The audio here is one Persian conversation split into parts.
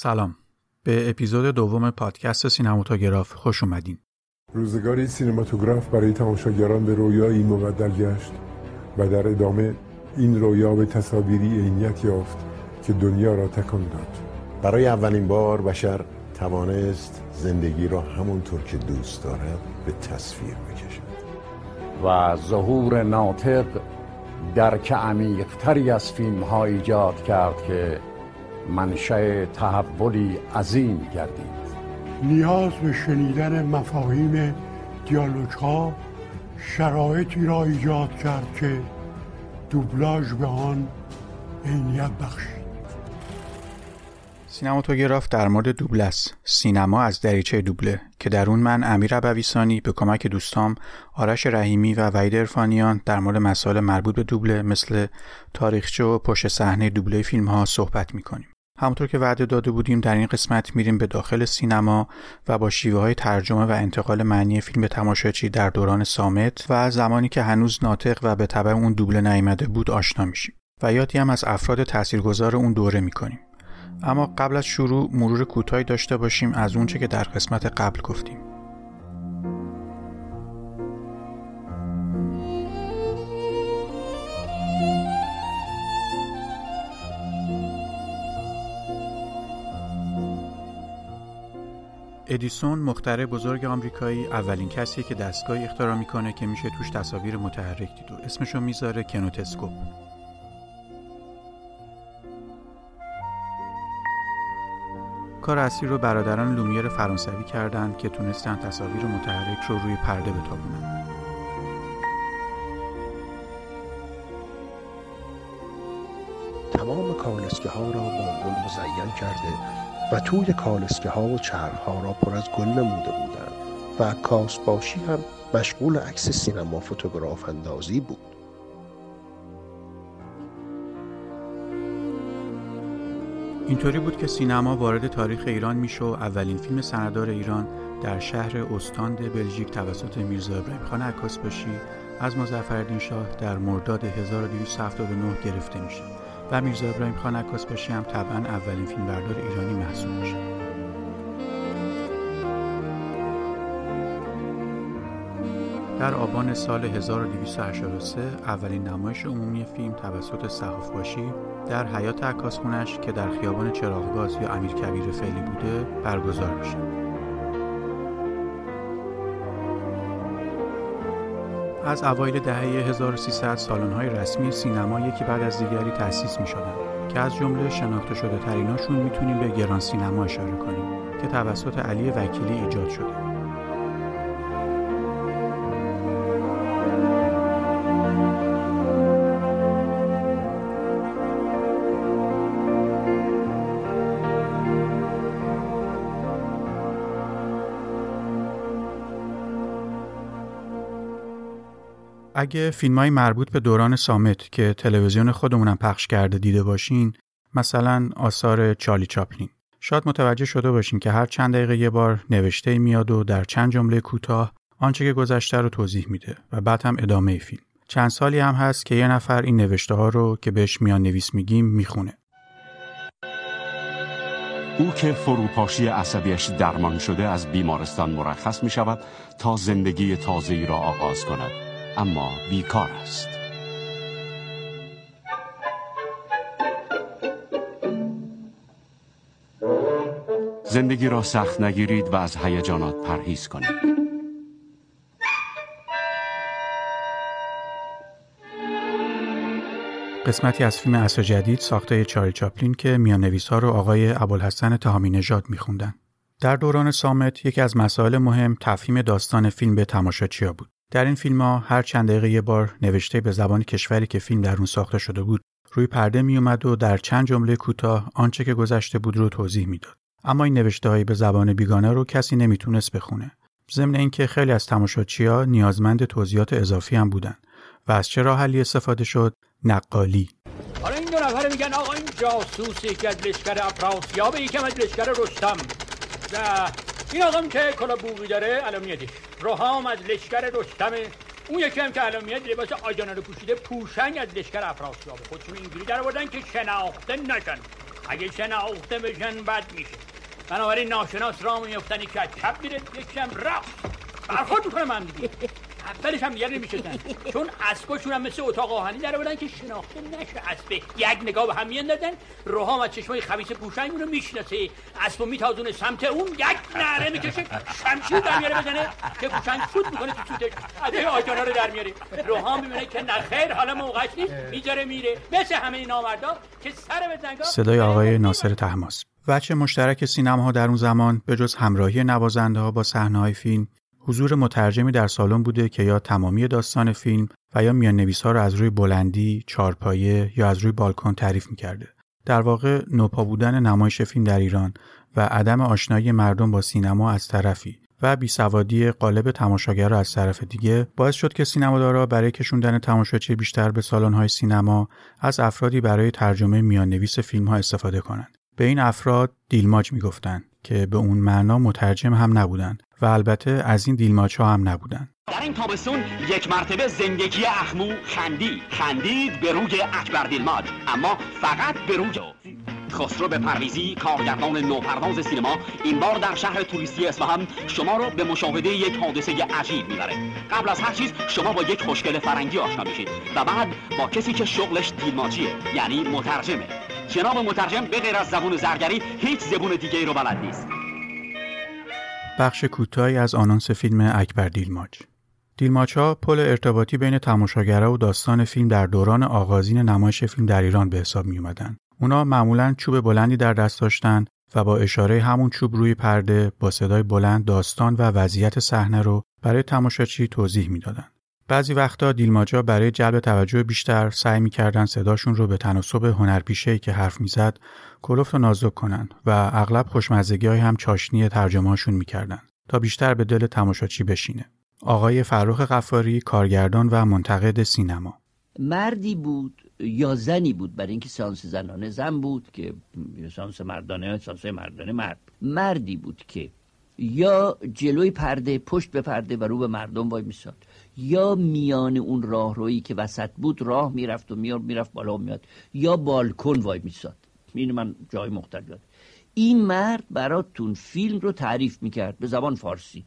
سلام. به اپیزود دوم پادکست سینماتوگراف خوش اومدین. روزگاری سینماتوگراف برای تماشاگران به رویایی مبدل گشت و در ادامه این رویا به تصاویری عینیت یافت که دنیا را تکان داد. برای اولین بار بشر توانست زندگی را همونطور که دوست دارد به تصویر بکشد. و ظهور ناطق درک عمیقتری از فیلم ها ایجاد کرد که منشأ تحولی عظیم گردید. نیاز به شنیدن مفاهیم دیالوگ ها شرایطی را ایجاد کرد که دوبلاژ به آن عینیت بخشید. سینماتوگراف در مورد دوبله است. سینما از دریچه دوبله که در اون من امیر ابویسانی به کمک دوستام آرش رحیمی و وحید ارفانیان در مورد مسائل مربوط به دوبله مثل تاریخچه و پشت صحنه دوبله فیلم ها صحبت می‌کنیم. همونطور که وعده داده بودیم در این قسمت میریم به داخل سینما و با شیوه های ترجمه و انتقال معنی فیلم به تماشاچی در دوران سامت و زمانی که هنوز ناطق و به طبع اون دوبله نیامده بود آشنا میشیم و یادی هم از افراد تاثیرگذار اون دوره می‌کنیم. اما قبل از شروع مرور کوتاهی داشته باشیم از اونچه که در قسمت قبل گفتیم. ادیسون مخترع بزرگ آمریکایی اولین کسیه که دستگاهی اختراع می‌کنه که میشه توش تصاویر متحرک دید و اسمشو می‌ذاره کنوتسکوپ. کار اصلی رو برادران لومیر فرانسوی کردند که تونستن تصاویر متحرک رو روی پرده بتابونن. تمام کالسکه ها را با گل مزین کرده و توی کالسکه ها و چرخ ها را پر از گل نموده بودند و کاسباشی هم مشغول عکس سینما فوتوگراف اندازی بود. اینطوری بود که سینما وارد تاریخ ایران میشه و اولین فیلم سندار ایران در شهر استاند بلژیک توسط میرزا ابراهیم خان عکاسباشی از مظفرالدین شاه در مرداد 1279 گرفته میشه. و میرزا ابراهیم خان عکاسباشی هم طبعا اولین فیلمبردار ایرانی محسوب میشه در آبان سال 1283 اولین نمایش عمومی فیلم توسط صحاف باشی در حیات عکاس خونش که در خیابان چراغباز یا امیر کبیر فعلی بوده برگزار میشه. از اوایل دهه 1300 سالن‌های رسمی سینما یکی بعد از دیگری تأسیس می شدن که از جمله شناخته شده تریناشون می‌تونیم به گران سینما اشاره کنیم که توسط علی وکیلی ایجاد شده. اگه فیلم های مربوط به دوران سامت که تلویزیون خودمونم پخش کرده دیده باشین مثلا آثار چالی چاپلین. شاید متوجه شده باشین که هر چند دقیقه یه بار نوشته میاد و در چند جمله کوتاه آنچه که گذشته رو توضیح میده و بعد هم ادامه فیلم. چند سالی هم هست که یه نفر این نوشته ها رو که بهش میان نویس میگیم می‌خونه. او که فروپاشی عصبیش درمان شده از بیمارستان مرخص می شود تا زندگی تازه‌ای را آغاز کند. اما بیکار است زندگی را سخت نگیرید و از هیجانات پرهیز کنید قسمتی از فیلم اصر جدید ساخته چاری چاپلین که میان نویس ها رو آقای ابوالحسن تهامی نژاد میخوندن. در دوران سامت یکی از مسائل مهم تفهیم داستان فیلم به تماشاچیا بود. در این فیلم ها هر چند دقیقه یه بار نوشته به زبان کشوری که فیلم در اون ساخته شده بود روی پرده می اومد و در چند جمله کوتاه آنچه که گذشته بود رو توضیح می‌داد. اما این نوشته هایی به زبان بیگانه رو کسی نمی‌تونست بخونه. ضمن اینکه خیلی از ها نیازمند توضیحات اضافی هم بودن و از چه راه استفاده شد؟ نقالی. حالا این دو نفر میگن آقا این جاسوس یکی از لشکر افراسیاب یکم از لشکر رستم این آقام که کلا بوبی داره علامت روحام از لشکر رستمه اون یکی هم که علامت لباس آجانه رو پوشیده پوشنگ از لشکر افراسیاب. خودشون اینجوری در آوردن که شناخته نشن. اگه شناخته بشن بد میشه. بنابراین ناشناس را میفتن که چپ میره یکم رفت. برخورد می‌کنه من دیگه. اولش هم دیگر نمی‌شدن. چون اسباشون هم مثل اتاق آهنی در بودن که شناخته نشه. اسبه یک نگاه به هم میاندازن. روحام از چشمای خبیث پوشنگ اونو می‌شناسه. اسبو میتازونه سمت اون. یک نره می‌کشه. شمشیر در میاره بزنه که پوشنگ فوت می‌کنه تو سوتش. ادای آجانا رو در میاره. روحام می‌بینه که نخیر حالا موقعش نیست. می‌ذاره میره. مثل همه نامردا که سر به صدای آقای ناصر تحماس. وچه مشترک سینما در اون زمان به جز همراهی نوازنده ها با صحنه های فیلم حضور مترجمی در سالن بوده که یا تمامی داستان فیلم و یا میان نویس ها رو از روی بلندی، چارپایه یا از روی بالکن تعریف می‌کرده. در واقع نوپا بودن نمایش فیلم در ایران و عدم آشنایی مردم با سینما از طرفی و بیسوادی قالب تماشاگر از طرف دیگه باعث شد که سینمادارا برای کشوندن تماشاچی بیشتر به های سینما از افرادی برای ترجمه میان نویس فیلم ها استفاده کنند. به این افراد دیلماج می‌گفتند که به اون معنا مترجم هم نبودند و البته از این دیلماچ هم نبودن. در این تابستون یک مرتبه زندگی اخمو خندی خندید به روی اکبر دیلماج اما فقط به روی خسرو به پرویزی کارگردان نوپرداز سینما این بار در شهر توریستی اصفهان شما رو به مشاهده یک حادثه عجیب می‌بره. قبل از هر چیز شما با یک خوشگل فرنگی آشنا میشید و بعد با کسی که شغلش دیلماچیه یعنی مترجمه. جناب مترجم به غیر از زبون زرگری هیچ زبون دیگه ای رو بلد نیست بخش کوتاهی از آنانس فیلم اکبر دیلماچ دیلماچ ها پل ارتباطی بین تماشاگرها و داستان فیلم در دوران آغازین نمایش فیلم در ایران به حساب می اومدن. اونا معمولا چوب بلندی در دست داشتن و با اشاره همون چوب روی پرده با صدای بلند داستان و وضعیت صحنه رو برای تماشاچی توضیح می‌دادند. بعضی وقتا دیلماجا برای جلب توجه بیشتر سعی می‌کردن صداشون رو به تناسب هنرپیشه‌ای که حرف می‌زد کلفت و نازک کنن و اغلب خوشمزگی های هم چاشنی ترجمهاشون می‌کردن تا بیشتر به دل تماشاچی بشینه. آقای فروخ قفاری کارگردان و منتقد سینما. مردی بود یا زنی بود؟ برای اینکه سانس زنانه زن بود که سانس مردانه سانس مردانه مرد. مردی بود که یا جلوی پرده پشت به پرده و رو به مردم وای میساد. یا میان اون راهرویی که وسط بود راه می‌رفت و میاد می‌رفت بالا میاد. یا بالکن وای میساد. این من جای مختلف این مرد براتون فیلم رو تعریف می‌کرد به زبان فارسی.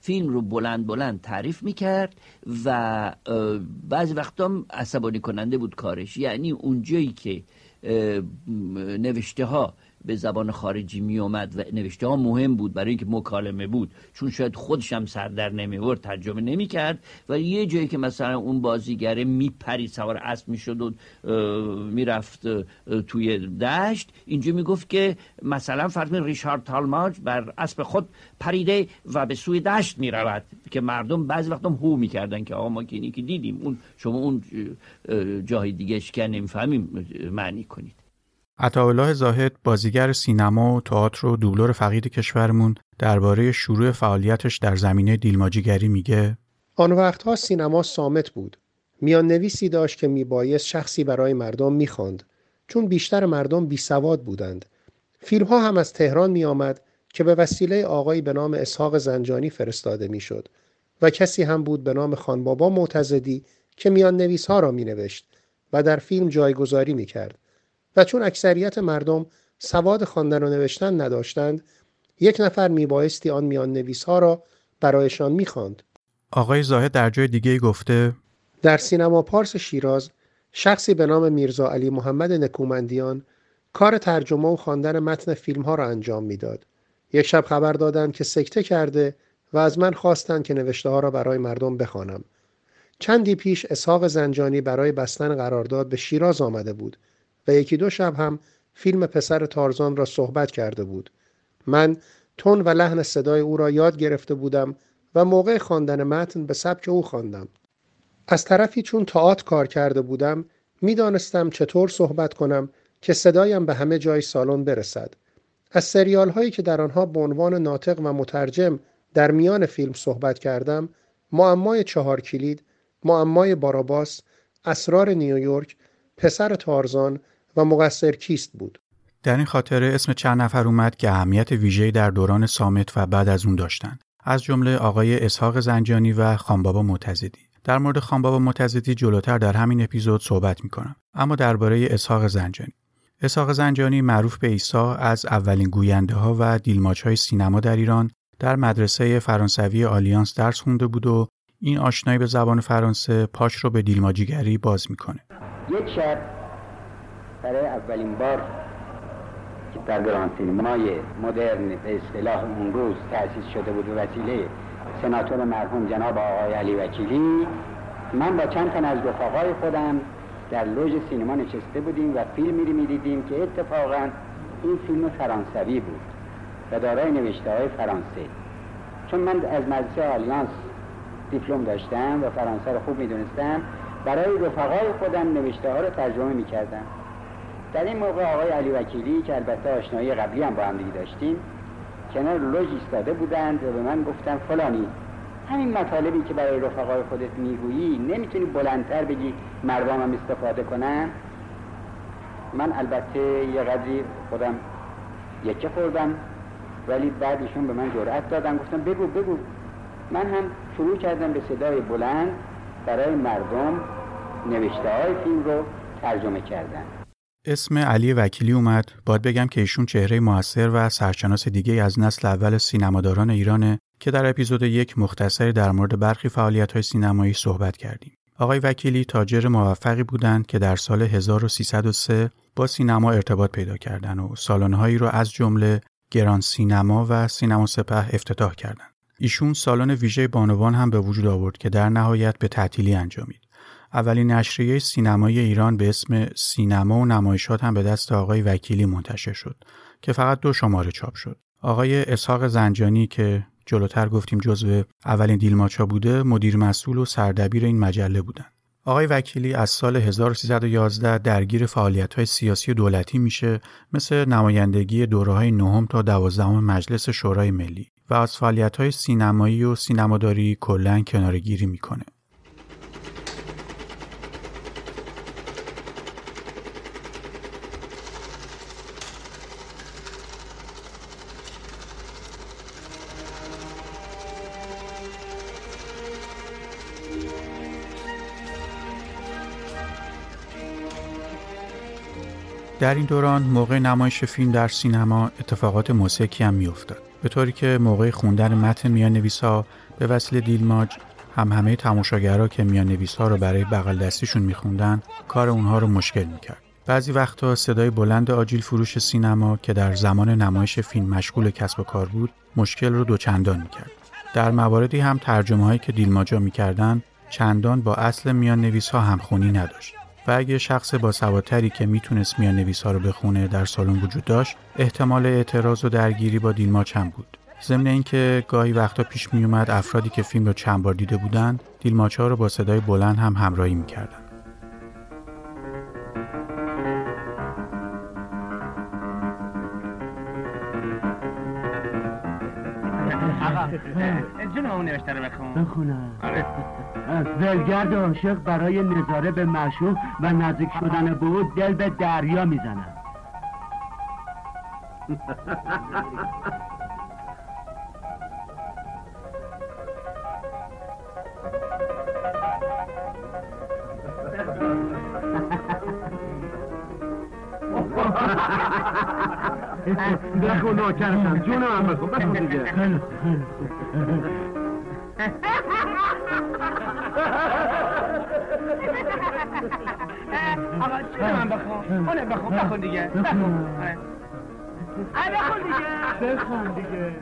فیلم رو بلند بلند تعریف می‌کرد و بعضی وقتا عصبانی کننده بود کارش. یعنی اونجایی که نوشته ها به زبان خارجی می اومد و نوشته ها مهم بود برای اینکه مکالمه بود. چون شاید خودش هم سر در نمی ترجمه نمی کرد و یه جایی که مثلا اون بازیگره می پرید سوار اسب می شد و می‌رفت توی دشت اینجا می گفت که مثلا فرض ریشارد تالماج بر اسب خود پریده و به سوی دشت می رود که مردم بعضی وقتا هو می‌کردن که آقا ما که که دیدیم اون شما اون جای دیگه که نمی‌فهمیم معنی کنید. عطاالله زاهد بازیگر سینما و تئاتر و دوبلور فقید کشورمون درباره شروع فعالیتش در زمینه دیلماجیگری میگه. آن وقتها سینما سامت بود. میان نویسی داشت که میبایست شخصی برای مردم می‌خواند چون بیشتر مردم بی سواد بودند. فیلم ها هم از تهران می آمد که به وسیله آقایی به نام اسحاق زنجانی فرستاده می‌شد و کسی هم بود به نام خانبابا معتزدی که میان نویس ها را می نوشت و در فیلم جایگذاری می کرد. و چون اکثریت مردم سواد خواندن و نوشتن نداشتند یک نفر میبایستی آن میان نویس ها را برایشان می‌خواند. آقای زاهد در جای دیگه گفته در سینما پارس شیراز شخصی به نام میرزا علی محمد نکومندیان کار ترجمه و خواندن متن فیلم ها را انجام می‌داد. یک شب خبر دادند که سکته کرده و از من خواستند که نوشته ها را برای مردم بخوانم. چندی پیش اسحاق زنجانی برای بستن قرارداد به شیراز آمده بود و یکی دو شب هم فیلم پسر تارزان را صحبت کرده بود. من تون و لحن صدای او را یاد گرفته بودم و موقع خواندن متن به سبک او خواندم. از طرفی چون تئاتر کار کرده بودم می‌دانستم چطور صحبت کنم که صدایم به همه جای سالن برسد. از سریال هایی که در آنها به عنوان ناطق و مترجم در میان فیلم صحبت کردم معمای چهار کلید معمای باراباس اسرار نیویورک پسر تارزان و مقصر کیست بود. در این خاطره اسم چند نفر اومد که اهمیت ویژه‌ای در دوران سامت و بعد از اون داشتند. از جمله آقای اسحاق زنجانی و خانبابا معتزدی. در مورد خانبابا معتزدی جلوتر در همین اپیزود صحبت می‌کنم. اما درباره اسحاق زنجانی. اساق زنجانی معروف به عیسی از اولین گوینده ها و دیلماچ های سینما در ایران در مدرسه فرانسوی آلیانس درس خونده بود و این آشنایی به زبان فرانسه پاش رو به دیلماجیگری باز می‌کنه. یک شب برای اولین بار که در گران سینمای مدرن به اصطلاح اون روز تأسیس شده بود وسیله سناتور مرحوم جناب آقای علی وکیلی من با چند تن از رفقای خودم در لوژ سینما نشسته بودیم و فیلمی رو می‌دیدیم که اتفاقا این فیلم فرانسوی بود و دارای نوشته های فرانسه. چون من از مدرسه آلیانس دیپلم داشتم و فرانسه رو خوب می‌دونستم برای رفقای خودم نوشته ها رو ترجمه می‌کردم. در این موقع آقای علی وکیلی که البته آشنایی قبلی هم با هم دیگه داشتیم کنار لوژ ایستاده بودند و به من گفتن فلانی همین مطالبی که برای رفقای خودت می‌گویی نمی‌تونی بلندتر بگی مردم هم استفاده کنن؟ من البته یه قدری خودم یکه خوردم ولی بعدشون به من جرأت دادن گفتم بگو بگو. من هم شروع کردم به صدای بلند برای مردم نوشته های فیلم رو ترجمه کردن. اسم علی وکیلی اومد باید بگم که ایشون چهره موثر و سرشناس دیگه از نسل اول سینماداران ایرانه که در اپیزود یک مختصری در مورد برخی فعالیت های سینمایی صحبت کردیم. آقای وکیلی تاجر موفقی بودند که در سال 1303 با سینما ارتباط پیدا کردند و سالن‌هایی را از جمله گران سینما و سینما سپه افتتاح کردند. ایشون سالن ویژه بانوان هم به وجود آورد که در نهایت به تعطیلی انجامید. اولین نشریه سینمایی ایران به اسم سینما و نمایشات هم به دست آقای وکیلی منتشر شد که فقط دو شماره چاپ شد. آقای اسحاق زنجانی که جلوتر گفتیم جزو اولین دیلماچا بوده مدیر مسئول و سردبیر این مجله بودن. آقای وکیلی از سال 1311 درگیر فعالیت های سیاسی و دولتی میشه مثل نمایندگی دوره های نهم تا دوازدهم مجلس شورای ملی و از فعالیت های سینمایی و سینماداری کلا کنارگیری می‌کنه. در این دوران موقع نمایش فیلم در سینما اتفاقات موسیقی هم میافتاد. به طوری که موقع خوندن متن میان نویسا به وسیله دیلماج هم همه تماشاگرها که میان نویس ها رو برای بغل دستیشون میخوندن کار اونها رو مشکل می‌کرد. بعضی وقتا صدای بلند آجیل فروش سینما که در زمان نمایش فیلم مشغول کسب و کار بود مشکل رو دوچندان می‌کرد. در مواردی هم ترجمه هایی که دیلماجا می‌کردن چندان با اصل میان نویس ها همخونی نداشت. و اگه شخص با سوادتری که می‌تونست میان نویس ها رو بخونه در سالن وجود داشت احتمال اعتراض و درگیری با دیلماچ هم بود. ضمن اینکه گاهی وقتا پیش می اومد افرادی که فیلم رو چند بار دیده بودند دیلماچ ها رو با صدای بلند هم همراهی می‌کردن جون اون نوشته رو بخون. بخونم. آره. ولگرد عاشق برای نظاره به معشوق و نزدیک شدن به او دل به دریا می‌زنن بخون نوکرشم جون هم بخون بخون دیگه. آقا چی من بخون اونه بخون بخون دیگه. بخون. بخون دیگه. بخون دیگه.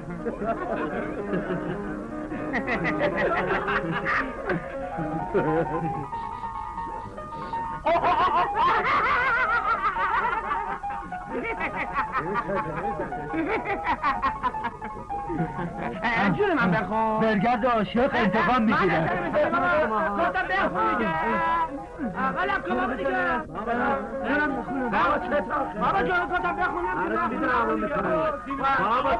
جون من بخون برگرد عاشق انتقام می‌گیره گفتم بخون دیگه بلم کن بابا دیگه بابا چطور بابا جون گفتم بخونم بابا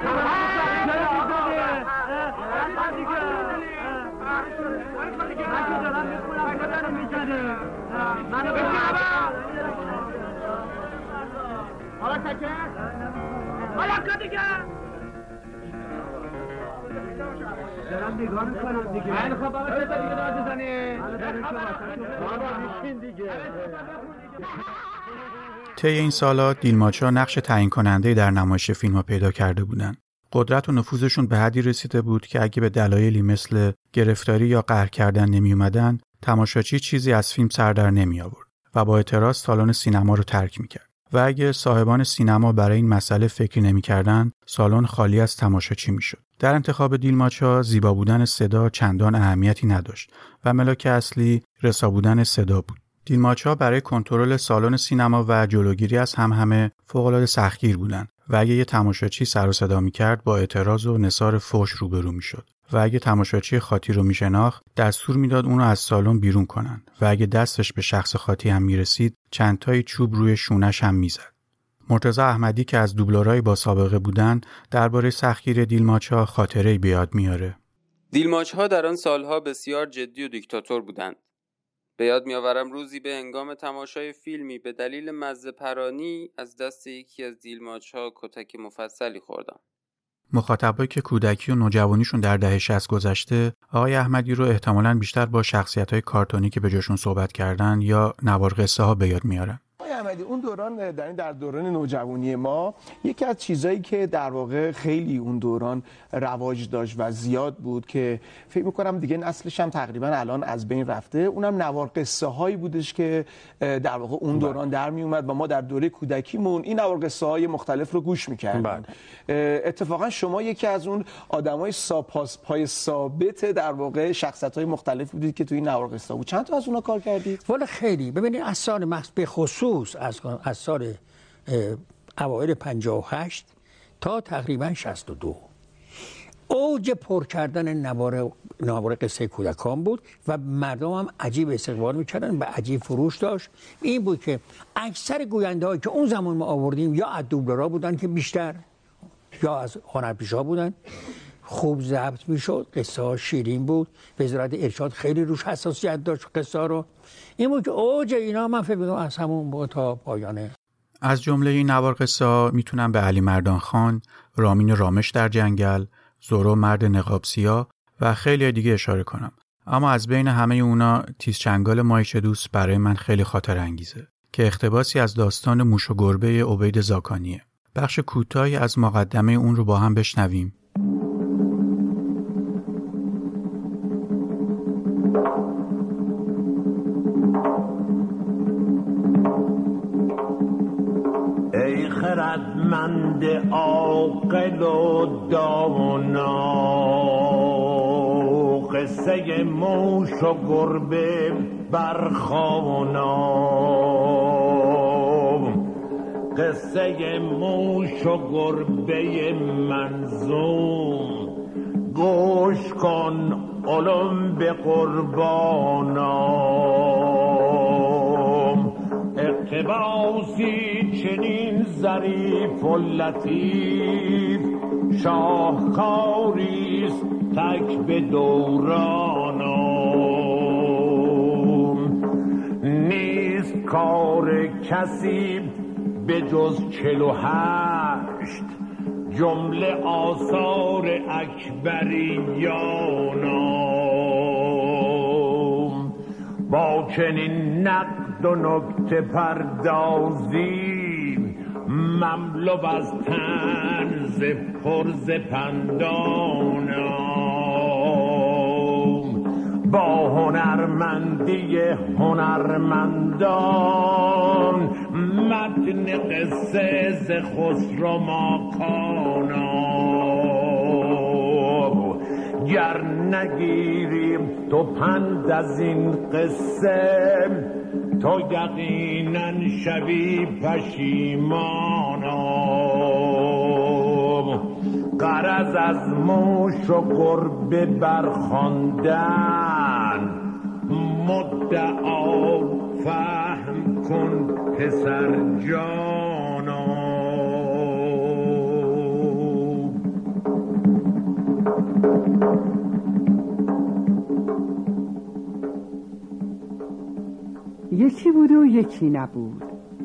منو حالا تکه حالا که دیگه دارم نگاه می‌کنم دیگه خیلی خب بابا چطور دیگه. داد بزنی بابا دیگه طی این سالا دیلماچا نقش تعیین کننده در نمایش فیلم ها پیدا کرده بودند. قدرت و نفوذشون به حدی رسیده بود که اگه به دلایلی مثل گرفتاری یا قهر کردن نمی اومدن تماشاچی چیزی از فیلم سر در نمی آورد و با اعتراض سالن سینما رو ترک می کرد. و اگه صاحبان سینما برای این مسئله فکری نمی‌کردند سالن خالی از تماشاچی می‌شد؟ در انتخاب دیلماچا زیبا بودن صدا چندان اهمیتی نداشت و ملاک اصلی رسا بودن صدا بود. دیلماچا برای کنترل سالن سینما و جلوگیری از هم همه فوقالعاده سختگیر بودند و اگه یه تماشاچی سر و صدا می‌کرد با اعتراض و نصار فوش روبرو می‌شد. و اگه تماشاچی خاطی رو میشناخت دستور می‌داد اونو از سالن بیرون کنن و اگه دستش به شخص خاطی هم می‌رسید چند تایی چوب روی شونش هم می‌زد. مرتزا احمدی که از دوبلورای با سابقه بودن درباره سختگیر دیلماچ خاطره به یاد میاره دیلماچ ها در آن سالها بسیار جدی و دیکتاتور بودند. به یاد میآورم روزی به انگام تماشای فیلمی به دلیل مزه پرانی از دست یکی از دیلماچ ها کتک مفصلی خوردم. مخاطبایی که کودکی و نوجوانیشون در دهه 60 گذشته آقای احمدی رو احتمالا بیشتر با شخصیت های کارتونی که به جاشون صحبت کردن یا نوار قصه ها به یاد میارن. احمدی اون دوران در در دوران نوجوانی ما یکی از چیزایی که در واقع خیلی اون دوران رواج داشت و زیاد بود که فکر می‌کنم دیگه نسلش هم تقریبا الان از بین رفته. اونم نوار قصه هایی بودش که در واقع اون بله. دوران در می اومد و ما در دوره کودکیمون این نوار قصه های مختلف رو گوش می‌کردیم. بله. اتفاقا شما یکی از اون آدمای ساپاس پای ثابت در واقع شخصیت های مختلف بودید که توی این نوار قصه بود. چند تا از اونها کار کردید؟ والا خیلی. ببینید سال به خصوص از, از سال اوایل 58 تا تقریبا 62 اوج پر کردن نوار نوار قصه کودکان بود و مردم هم عجیب استقبال می‌کردن و عجیب فروش داشت. این بود که اکثر گوینده هایی که اون زمان ما آوردیم یا از دوبلرا بودن که بیشتر یا از هنرپیشا بودن. خوب ضبط می‌شد قصه ها شیرین بود وزارت ارشاد خیلی روش حساسیت داشت قصه رو این بود که اوج اینا من فکر از همون با تا پایانه از جمله این نوار قصه ها می‌تونم به علی مردان خان، رامین رامش در جنگل، زورو مرد نقاب سیا و خیلی دیگه اشاره کنم. اما از بین همه اونا تیز چنگال مایش دوست برای من خیلی خاطر انگیزه که اختباسی از داستان موش و گربه عبید زاکانیه. بخش کوتاهی از مقدمه اون رو با هم بشنویم عاقل و دانا قصه موش و گربه برخانا قصه موش و گربه منظوم. گوش کن علم به قربانم اقتباسی چنین ظریف و لطیف شاهکاریست تک به دورانم نیست کار کسی به جز چلو هشت جمله آثار اکبریانم با چنین نقد و نکته پردازی مملو از تنز پرز پندانم. با هنرمندی هنرمندان متن قصه ز خسرو ماکانم گر نگیریم تو پند از این قصه تو یقینا شوی پشیمانم. قرض از موش و گربه برخواندن. مدعا فهم کن پسر جانا یکی بود و یکی نبود.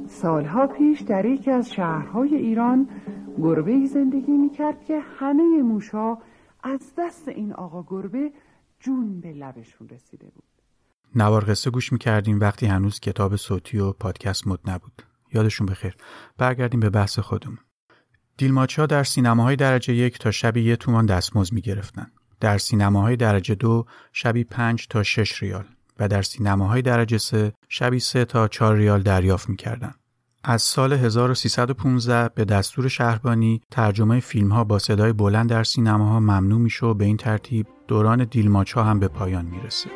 سالها پیش در یکی از شهرهای ایران گربه زندگی می‌کرد که همه موشا از دست این آقا گربه جون به لبشون رسیده بود. نوار قصه گوش می‌کردیم وقتی هنوز کتاب صوتی و پادکست مد نبود. یادشون بخیر. برگردیم به بحث خودمون. دیلماچا در سینماهای درجه یک تا شبی یه تومان دستمزد می گرفتن. در سینماهای درجه دو شبی پنج تا شش ریال. و در سینماهای درجه سه شبی سه تا چهار ریال دریافت می کردن. از سال 1315 به دستور شهربانی ترجمه فیلم ها با صدای بلند در سینماها ممنوع میشه و به این ترتیب دوران دیلماچا هم به پایان می‌رسه.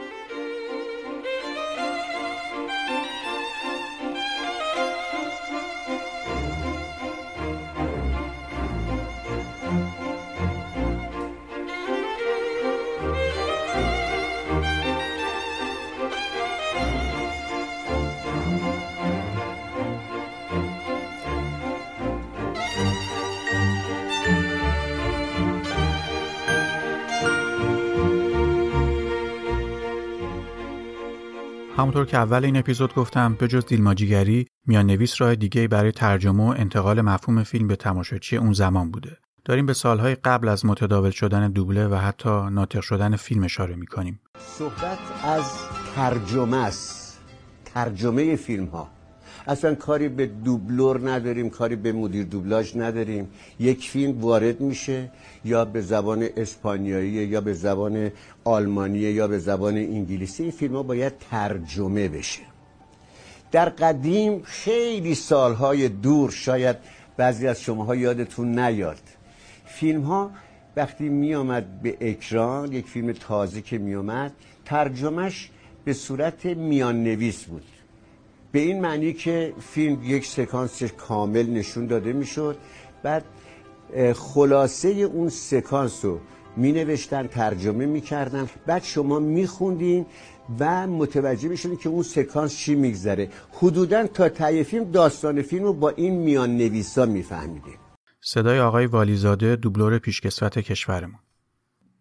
همونطور که اول این اپیزود گفتم به جز دیلماجیگری میان نویس راه دیگه برای ترجمه و انتقال مفهوم فیلم به تماشاچی اون زمان بوده. داریم به سالهای قبل از متداول شدن دوبله و حتی ناطق شدن فیلم اشاره می‌کنیم. صحبت از ترجمه است. ترجمه فیلم ها. اصلا کاری به دوبلور نداریم کاری به مدیر دوبلاژ نداریم. یک فیلم وارد میشه یا به زبان اسپانیایی یا به زبان آلمانی یا به زبان انگلیسی. این فیلم ها باید ترجمه بشه. در قدیم خیلی سالهای دور شاید بعضی از شماها یادتون نیاد. فیلم ها وقتی می آمد به اکران یک فیلم تازه که می آمد ترجمهش به صورت میان نویس بود. به این معنی که فیلم یک سکانس کامل نشون داده می‌شد. بعد خلاصه اون سکانس رو می نوشتن ترجمه می کردن بعد شما می خوندین و متوجه می‌شدین که اون سکانس چی میگذره. حدودا تا تای فیلم داستان فیلم رو با این میان نویسا میفهمیدیم. صدای آقای والیزاده دوبلور پیشکسوت کشورمون.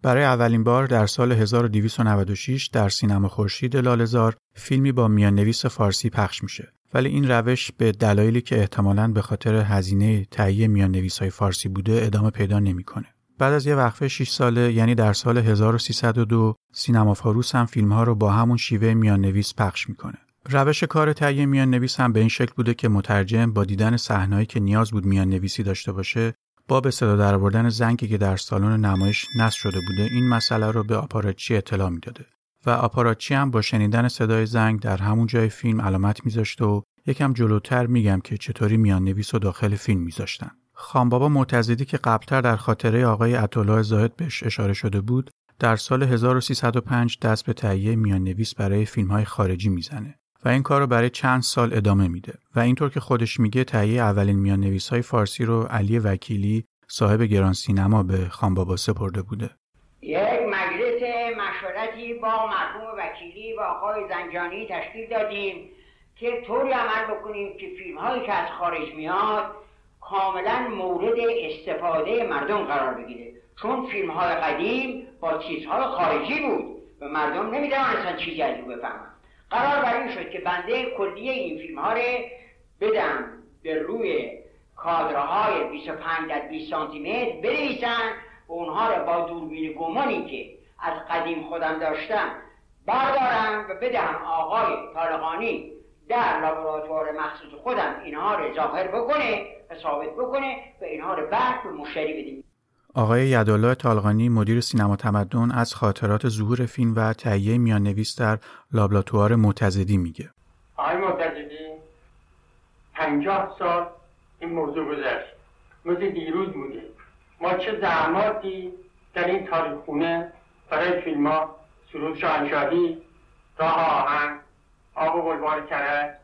برای اولین بار در سال 1296 در سینما خورشید لالزار فیلمی با میان نویس فارسی پخش میشه ولی این روش به دلایلی که احتمالاً به خاطر هزینه تهیه میان نویس های فارسی بوده ادامه پیدا نمی‌کنه. بعد از یه وقفه 6 ساله یعنی در سال 1302 سینما فاروس هم فیلم ها رو با همون شیوه میان نویس پخش می‌کنه. روش کار تهیه میان نویس هم به این شکل بوده که مترجم با دیدن صحنه‌ای که نیاز بود میان نویسی داشته باشه با به صدا درآوردن زنگی که در سالن نمایش نصب شده بوده این مسئله رو به آپاراتچی اطلاع می‌داده و آپاراتچی هم با شنیدن صدای زنگ در همون جای فیلم علامت میذاشته و یکم جلوتر میگم که چطوری میان نویس و داخل فیلم میذاشتن. خانبابا معتزدی که قبلتر در خاطره آقای عطالله زاهد بهش اشاره شده بود در سال 1305 دست به تهیه میان نویس برای فیلم های خارجی می‌زنه. و این کار رو برای چند سال ادامه میده و اینطور که خودش میگه تهیه اولین میان نویس های فارسی رو علی وکیلی صاحب گران سینما به خانبابا سپرده بوده. یک مجلس مشورتی با مرحوم وکیلی و آقای زنجانی تشکیل دادیم که طوری عمل بکنیم که فیلم هایی که از خارج میاد کاملا مورد استفاده مردم قرار بگیره. چون فیلم های قدیم با چیزهای خارجی بود و مردم نمی‌دونستن چیزی از بفهمن. قرار بر این شد که بنده کلیه این فیلم ها رو بدم به روی کادرهای 25 در 20 سانتی متر و اونها رو با دوربین گمانی که از قدیم خودم داشتم بردارم و بدهم آقای طالقانی در لابراتوار مخصوص خودم اینها رو ظاهر بکنه و ثابت بکنه و اینها رو بعد به مشتری بدیم. آقای یدالله طالقانی مدیر سینما تمدن از خاطرات ظهور فیلم و تهیه میان نویس در لابراتوار معتزدی میگه. آقای معتزدی پنجاه سال این موضوع گذشت. مثل دیروز بوده. ما چه زحماتی در این تاریخ خونه برای فیلم ها سرود شاهنشاهی راه آهن آب و بلوار کرد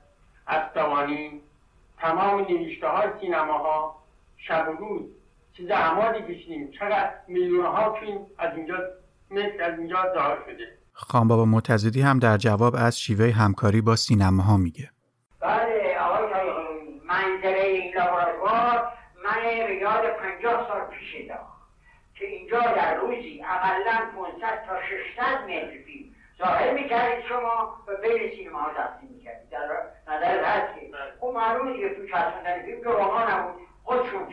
تمام نوشته های سینما ها شب و روز زحماتی کشیدیم چقدر میلیون ها فیلم از اینجا مثل از اینجا ظاهر شده. خانبابا معتزدی هم در جواب از شیوه همکاری با سینماها میگه. بله آقای منظره این لابراتوار من به یاد پنجاه سال پیش انداخت که اینجا در روزی اقلا 500 تا 600 متر فیلم ظاهر می‌کردید شما و بین سینما ها تقسیم می‌کردید. در نظر هست که خب معلومه دیگه تو چسبوندن فیلم که روها نبود فیلم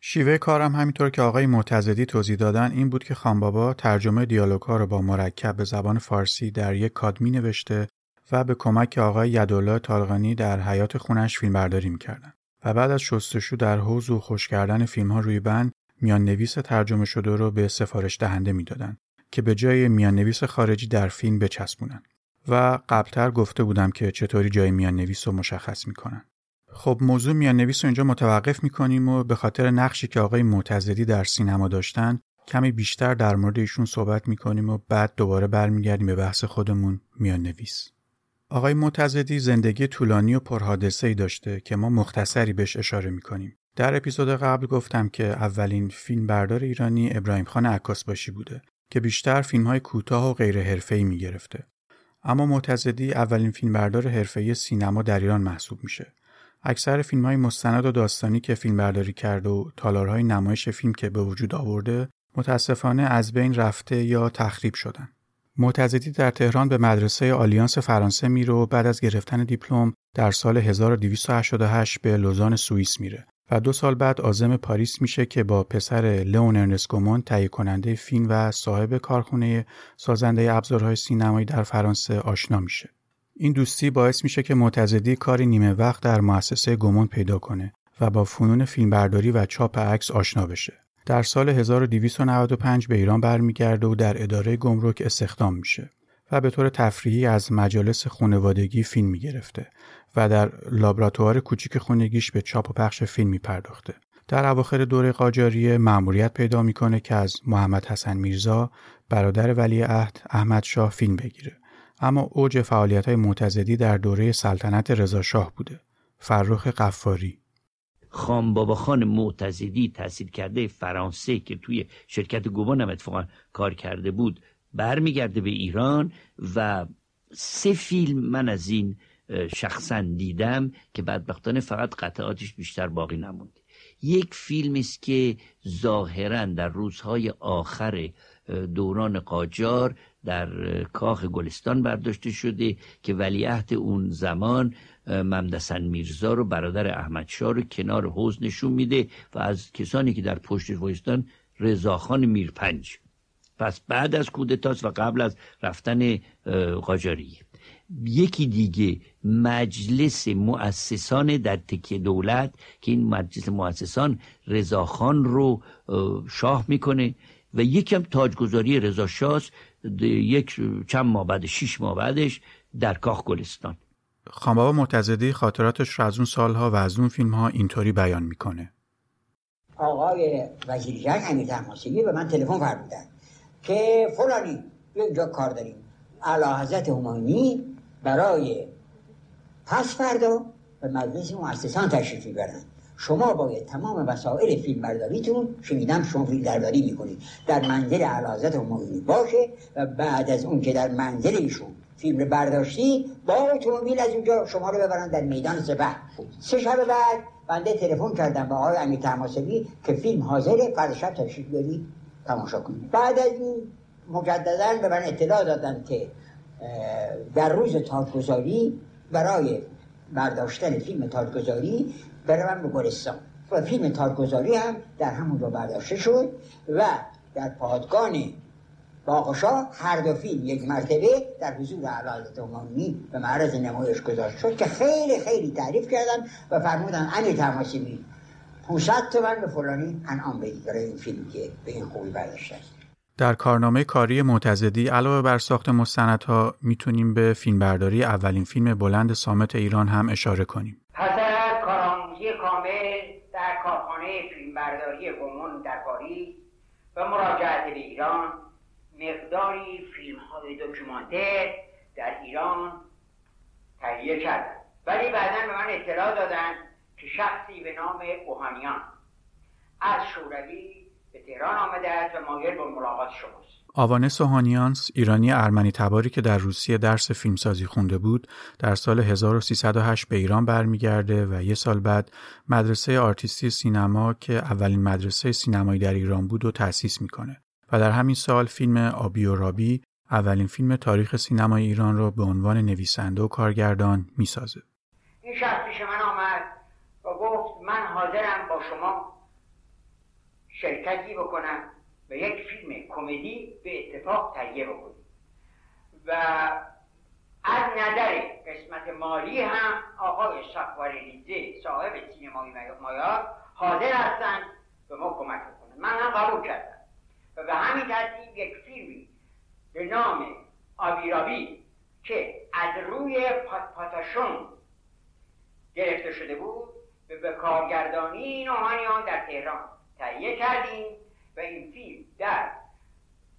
شیوه کارم همینطور که آقای معتزدی توضیح دادن این بود که خانبابا ترجمه دیالوگ ها رو با مرکب به زبان فارسی در یک کاد می نوشته و به کمک آقای یدالله طالقانی در حیات خونش فیلمبرداری می‌کردن. و بعد از شستشو در حوز و خوش کردن فیلم ها روی بند میان نویس ترجمه شده رو به سفارش دهنده می‌دادن که به جای میان نویس خارجی در فیلم بچسبونن. و قبلتر گفته بودم که چطوری جای میان نویس رو مشخص می‌کنن خب موضوع میان نویس رو اینجا متوقف می‌کنیم و به خاطر نقشی که آقای معتزدی در سینما داشتن کمی بیشتر در مورد ایشون صحبت می‌کنیم و بعد دوباره برمیگردیم به بحث خودمون میان نویس. آقای معتزدی زندگی طولانی و پرحادثه ای داشته که ما مختصری بهش اشاره می‌کنیم. در اپیزود قبل گفتم که اولین فیلم بردار ایرانی ابراهیم خان عکاس باشی بوده که بیشتر فیلم های کوتاه و غیر حرفه‌ای می گرفته. اما معتزدی اولین فیلم بردار حرفه‌ای سینما در ایران محسوب میشه. اکثر فیلم های مستند و داستانی که فیلم برداری کرده و تالارهای نمایش فیلم که به وجود آورده متاسفانه از بین رفته یا تخریب شدن. معتزدی در تهران به مدرسه آلیانس فرانسه میره و بعد از گرفتن دیپلم در سال 1288 به لوزان سوئیس میره و دو سال بعد عازم پاریس میشه که با پسر لئون ارنست گومون تهیه کننده فیلم و صاحب کارخونه سازنده ابزارهای سینمایی در فرانسه آشنا میشه. این دوستی باعث میشه که معتزدی کاری نیمه وقت در مؤسسه گومون پیدا کنه و با فنون فیلمبرداری و چاپ عکس آشنا بشه. در سال 1295 به ایران برمیگرده و در اداره گمرک استخدام میشه و به طور تفریحی از مجالس خانوادگی فیلم می‌گرفته و در لابراتوار کوچیک خونگیش به چاپ و پخش فیلم می پرداخته. در اواخر دوره قاجاریه مأموریت پیدا می‌کنه که از محمد حسن میرزا برادر ولی عهد احمد شاه فیلم بگیره. اما اوج فعالیت های معتزدی در دوره سلطنت رضا شاه بوده. فرخ قفاری. خان بابا خان معتزدی تحصیل کرده فرانسه که توی شرکت گوبان هم اتفاقا کار کرده بود برمیگرده به ایران و سه فیلم من از این شخصا دیدم که بدبختانه فقط قطعاتش بیشتر باقی نمونده. یک فیلم است که ظاهرا در روزهای آخر دوران قاجار در کاخ گلستان برداشته شده که ولیعهد اون زمان ممدسن میرزا رو برادر احمد شاه رو کنار حوز نشون میده و از کسانی که در پشت وایستان رضاخان میرپنج. پس بعد از کودتاس و قبل از رفتن قاجاریه. یکی دیگه مجلس مؤسسان در تکیه دولت که این مجلس مؤسسان رضاخان رو شاه می‌کنه و یکم تاجگذاری رضا شاه یک چند ماه بعد شیش ماه بعدش در کاخ گلستان. خانبابا معتزدی خاطراتش رو از اون سالها و از اون فیلم ها اینطوری بیان می‌کنه. آقای وزیرجان امیر تماسیبی به من تلفن فرمودن که فلانی بیا اینجا کار داریم. اعلی حضرت همانی برای پس فردا به مجلس مؤسسان تشریف می‌برن شما باید تمام وسایل فیلم برداریتون شنیدم شما فیلم برداری می‌کنید. در منزل علازت همایونی باشه و بعد از اون که در منزل ایشون فیلم رو برداشتی با اتومبیل از اونجا شما رو ببرن در میدان سپه سه شب بعد بنده تلفن کردم با آقای امیر تماسبی که فیلم حاضره فردا شب تشریف بیاری تماشا کنید. بعد از این مجددا به من اطلاع دادن که در روز تاجگذاری برای برداشتن فیلم تاجگذاری بروم به گلستان. و فیلم تاجگذاری هم در همونجا برداشته شد و در پادگان باقشا هر دو فیلم یک مرتبه در حضور علالت عمومی به معرض نمایش گذاشت. شد که خیلی خیلی تعریف کردن و فرمودن امیر تماسیبی 500 تومن به فلانی انعام بدید برای این فیلم که به این خوبی برداشته است. در کارنامه کاری معتزدی علاوه بر ساخت مستندها می‌تونیم به فیلمبرداری اولین فیلم بلند سامت ایران هم اشاره کنیم. پس از کارآموزی کامل در کارخانه فیلمبرداری گمون در پاریس و مراجعت به ایران مقداری فیلم های دکومانتر در ایران تهیه کردن ولی بعدا به من اطلاع دادن که شخصی به نام اوهانیان از شوروی به تهران آمده است و مایل به ملاقات شماست آوانه سوهانیانس ایرانی ارمنی تباری که در روسیه درس فیلمسازی خونده بود در سال 1308 به ایران برمیگرده و یه سال بعد مدرسه آرتیستی سینما که اولین مدرسه سینمایی در ایران بود و تأسیس می‌کنه و در همین سال فیلم آبی و رابی اولین فیلم تاریخ سینمای ایران را به عنوان نویسنده و کارگردان می‌سازه. این شخص پیش من آمد و گفت من حاضرم با شما شرکتی بکنم و یک فیلم کمدی به اتفاق تهیه بکنیم. و از نظر قسمت مالی هم آقای لیزه صاحب سینمای مایار حاضر هستند به ما کمک کنند من هم قبول کردم. و به همین ترتیب یک فیلمی به نام آبیرابی که از روی پات پاتاشون گرفته شده بود به کارگردانی نوحانیان در تهران تهیه کردیم و این فیلم در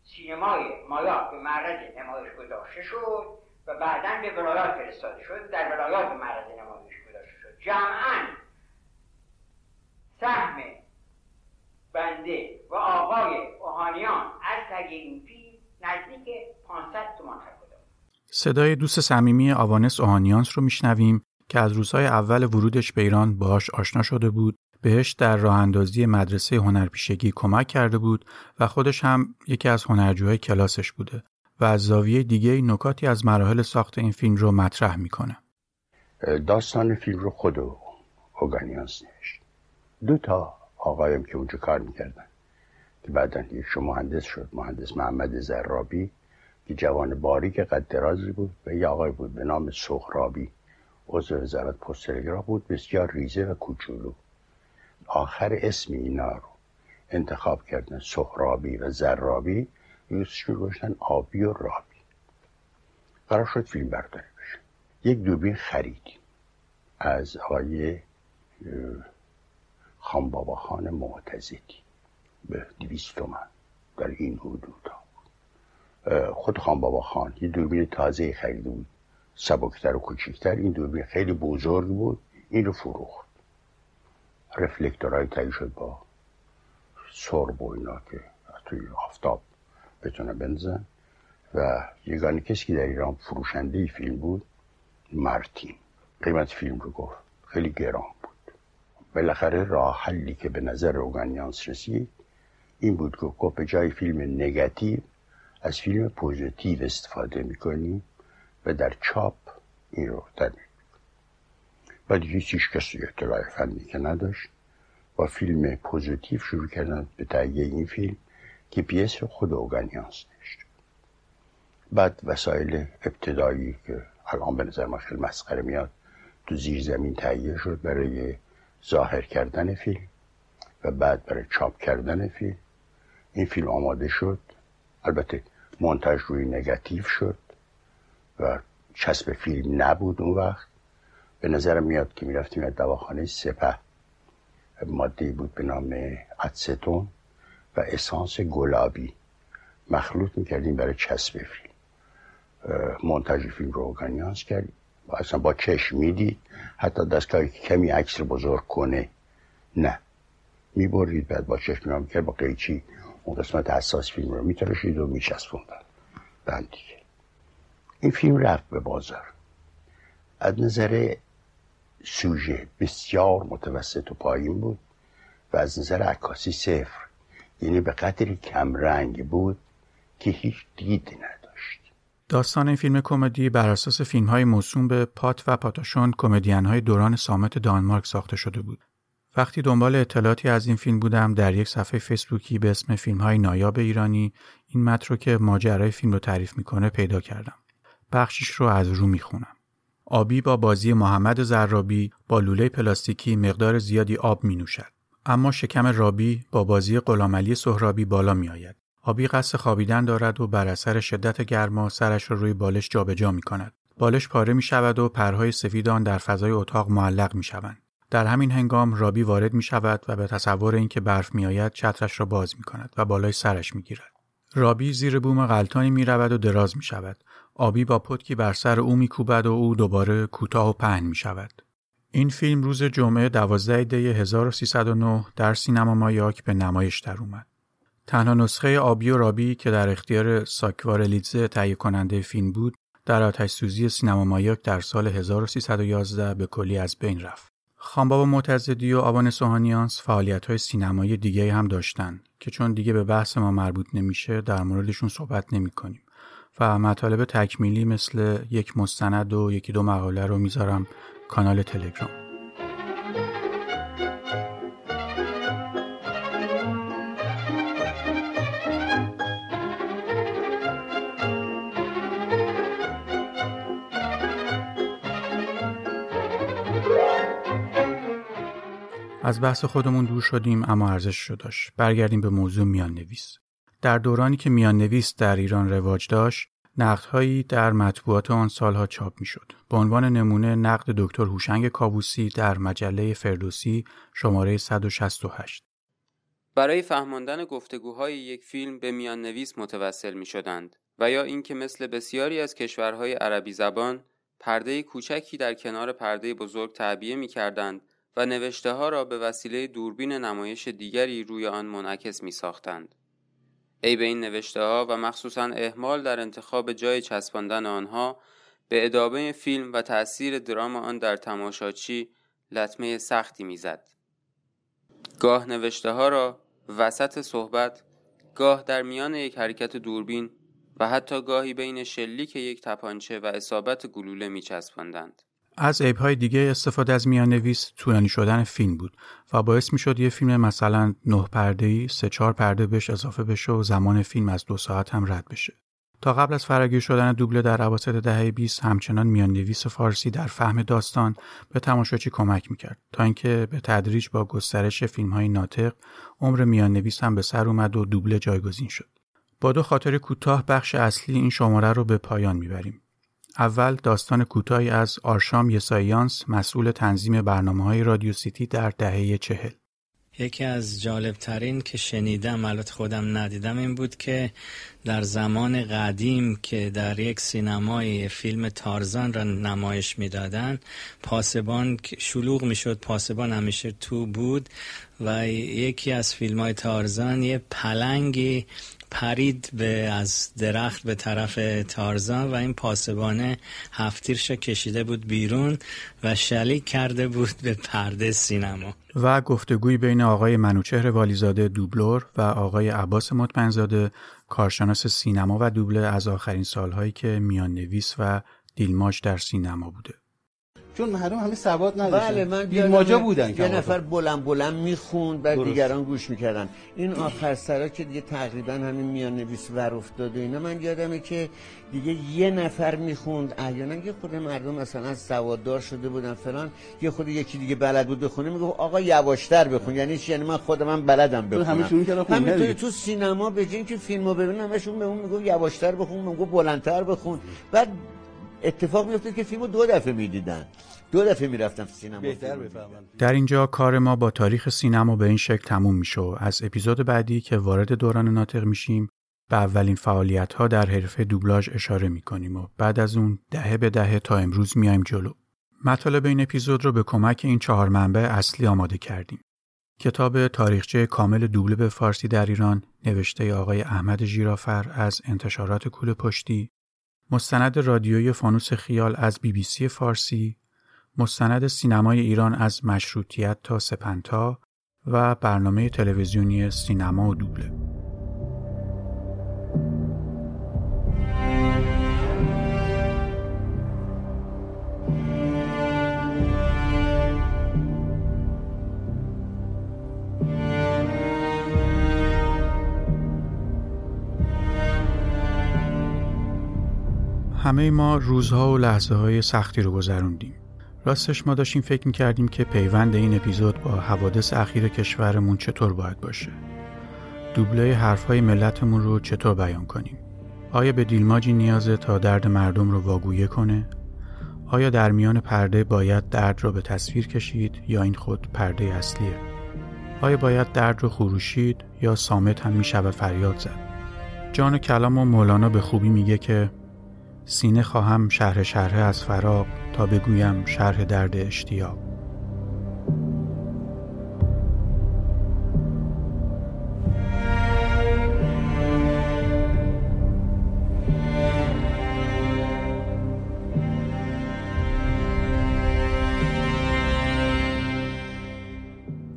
سینمای مایا به معرض نمایش گذاشته شد و بعدا به ولایات فرستاده شد. در ولایات به معرض نمایش گذاشته شد. جمعا سهم بنده و آقای اوهانیان از تهیه این فیلم نزدیک 500 تومان صدای دوست صمیمی آوانس اوهانیانس رو میشنویم که از روزهای اول ورودش به ایران باهاش آشنا شده بود. بهش در راه اندازی مدرسه هنرپیشگی کمک کرده بود و خودش هم یکی از هنرجوهای کلاسش بوده و از زاویه دیگه نکاتی از مراحل ساخت این فیلم رو مطرح می‌کنه. داستان فیلم رو خود اوگانیانس نوشت. دو تا آقایم که اونجا کار می‌کردن. که بعدا یک مهندس شد مهندس محمد زرابی که جوان باریک قد درازی بود و یه آقای بود به نام سخرابی عضو وزارت پست بود بسیار ریزه و کوچولو. آخر اسم اینا رو انتخاب کردن سخرابی و زرابی. یوسشون گوشتن آبی و رابی. قرار شد فیلم برداری بشه. یک دوربین خریدیم از آقای خانبابا خان معتزدی. به دویست تومن در این حدود. خود خان بابا خان یه دوربین تازه خریده بود. سبکتر و کوچکتر. این دوربین خیلی بزرگ بود. این رو فروخت. رفلکتورهای تایی شد با سرب و اینا که توی آفتاب بتونه بنزن و یگانه کسی که در ایران فروشنده فیلم بود مرتین قیمت فیلم رو گفت. خیلی گران بود. بالاخره راه حلی که به نظر اوگانیانس رسید این بود که گفت به جای فیلم نگاتیو از فیلم پوزیتیو استفاده می‌کنیم و در چاپ این رو در بعد هیچ هیچ کسی اطلاع فنی که نداشت. با فیلم پوزیتیو شروع کردن به تهیه این فیلم که پیس خود اوگانیانس نوشت بعد وسایل ابتدایی که الان به نظر ما خیلی مسخره میاد تو زیر زمین تهیه شد برای ظاهر کردن فیلم و بعد برای چاپ کردن فیلم. این فیلم آماده شد. البته منتج روی نگاتیو شد و چسب فیلم نبود اون وقت. به نظر میاد که می‌رفتیم از دواخانه سپه ماده بود به نام اتستون و اسانس گلابی. مخلوط می‌کردیم برای چسب فیلم. منتج فیلم رو ارگانیانس کردیم و اصلا با چشم می‌دید. حتی دستگاهی که کمی عکس رو بزرگ کنه نه. می‌برید بعد با چشم نگاه کرد با قیچی اون قسمت حساس فیلم رو میترشید و میچسبوندن. بعد دیگه این فیلم رفت به بازار. از نظر سوژه بسیار متوسط و پایین بود و از نظر عکاسی صفر یعنی به قدری کم رنگ بود که هیچ دید نداشت داستان این فیلم کمدی بر اساس فیلم های موسوم به پات و پاتاشون کمدین های دوران سامت دانمارک ساخته شده بود وقتی دنبال اطلاعاتی از این فیلم بودم در یک صفحه فیسبوکی به اسم فیلم های نایاب ایرانی این متن رو که ماجرای فیلم رو تعریف می‌کنه پیدا کردم. بخشش رو از رو می‌خونم. آبی با بازی محمد زرابی با لوله پلاستیکی مقدار زیادی آب می نوشد. اما شکم رابی با بازی غلامعلی سهرابی بالا می آید. آبی قصد خوابیدن دارد و بر اثر شدت گرما سرش را روی بالش جابجا می کند. بالش پاره می شود و پرهای سفید آن در فضای اتاق معلق می شوند. در همین هنگام رابی وارد می شود و به تصور اینکه برف می آید چترش را باز می کند و بالای سرش می گیرد. رابی زیر بوم غلطانی می رود و دراز می شود. آبی با پتکی بر سر او می کوبد و او دوباره کوتاه و پهن می شود. این فیلم روز جمعه 12 دی 1309 در سینما مایاک به نمایش در اومد. تنها نسخه آبی و رابی که در اختیار ساکوار لیدزه تهیه کننده فیلم بود در آتش سوزی سینما مایاک در سال 1311 به کلی از بین رفت. خانبابا معتزدی و آبان سوهانیانس فعالیت های سینمایی دیگه هم داشتن که چون دیگه به بحث ما مربوط نمیشه در موردشون صحبت نمی کنیم و مطالب تکمیلی مثل یک مستند و یکی دو مقاله رو می‌ذارم کانال تلگرام. از بحث خودمون دور شدیم اما ارزش رو داشت. برگردیم به موضوع میان نویس در دورانی که میان نویس در ایران رواج داشت، نقدهایی در مطبوعات آن سالها چاپ می‌شد. به عنوان نمونه نقد دکتر هوشنگ کابوسی در مجله فردوسی شماره 168. برای فهماندن گفتگوهای یک فیلم به میان نویس متوسل می شدند و یا اینکه مثل بسیاری از کشورهای عربی زبان پرده کوچکی در کنار پرده بزرگ تعبیه می کردند و نوشته ها را به وسیله دوربین نمایش دیگری روی آن منعکس می ساختند. ای به این نوشته ها و مخصوصا اهمال در انتخاب جای چسباندن آنها به ادامه فیلم و تأثیر درام آن در تماشاچی لطمه سختی می‌زد. گاه نوشته ها را وسط صحبت گاه در میان یک حرکت دوربین و حتی گاهی بین شلیک یک تپانچه و اصابت گلوله می چسباندند. از عیبهای دیگه استفاده از میان نویس طولانی شدن فیلم بود و باعث می شد یه فیلم مثلا نه پرده ای سه چهار پرده بهش اضافه بشه و زمان فیلم از دو ساعت هم رد بشه. تا قبل از فراگیر شدن دوبله در اواسط دهه 20 همچنان میان نویس فارسی در فهم داستان به تماشاچی کمک می‌کرد تا اینکه به تدریج با گسترش فیلم های ناطق عمر میان نویس هم به سر اومد و دوبله جایگزین شد. با دو خاطر کوتاه بخش اصلی این شماره رو به پایان می‌بریم. اول داستان کوتاهی از آرشام یساییانس مسئول تنظیم برنامه های رادیو سیتی در دهه چهل. یکی از جالب ترین که شنیدم البته خودم ندیدم این بود که در زمان قدیم که در یک سینمای فیلم تارزان را نمایش می‌دادن پاسبان شلوغ می‌شد پاسبان همیشه تو بود و یکی از فیلم های تارزان یه پلنگی پرید به از درخت به طرف تارزان و این پاسبانه هفتیرش کشیده بود بیرون و شلیک کرده بود به پرده سینما. و گفتگوی بین آقای منوچهر والیزاده دوبلور و آقای عباس مطمئنزاده کارشناس سینما و دوبله از آخرین سالهایی که میان نویس و دیلماج در سینما بوده. چون مردم همه سواد نداشتن. بله من بیلماجا بودن یه نفر بلند بلند می‌خوند و دیگران گوش می‌کردن. این آخر سرا که دیگه تقریبا همین میان نویس ور افتاده اینا من یادمه که دیگه یه نفر می‌خوند. احیانا یه خود مردم مثلا سواددار شده بودن فلان یه خود یکی دیگه بلد بود بخونه می‌گفت آقا یواشتر بخون. یعنی چی؟ یعنی من خودم من بلدم بخونم. همینطوری تو سینما به که فیلمو ببینن همشون به اون می‌گفت یواشتر بخون می‌گفت بلندتر بخون. بعد اتفاق میفته که فیلمو دو دفعه می‌دیدن. دو دفعه می‌رفتم سینما. بهتر بفهمن. در اینجا کار ما با تاریخ سینما به این شکل تموم میشه از اپیزود بعدی که وارد دوران ناطق میشیم به اولین فعالیت ها در حرفه دوبلاژ اشاره می‌کنیم و بعد از اون دهه به دهه تا امروز میایم جلو. مطالب این اپیزود رو به کمک این چهار منبع اصلی آماده کردیم. کتاب تاریخچه کامل دوبله به فارسی در ایران نوشته آقای احمد ژیرافر از انتشارات کول پشتی مستند رادیویی فانوس خیال از بی بی سی فارسی مستند سینمای ایران از مشروطیت تا سپنتا و برنامه تلویزیونی سینما و دوبله. همه ما روزها و لحظه های سختی رو گذروندیم. راستش ما داشتیم فکر می‌کردیم که پیوند این اپیزود با حوادث اخیر کشورمون چطور باید باشه. دوبله حرفهای ملتمون رو چطور بیان کنیم. آیا به دیلماجی نیازه تا درد مردم رو واگویه کنه؟ آیا در میان پرده باید درد رو به تصویر کشید یا این خود پرده اصلیه؟ آیا باید درد رو خروشید یا سامت هم می‌شود فریاد زد؟ جان کلام و مولانا به خوبی میگه که سینه خواهم شرحه شرحه از فراق تا بگویم شرح درد اشتیاق.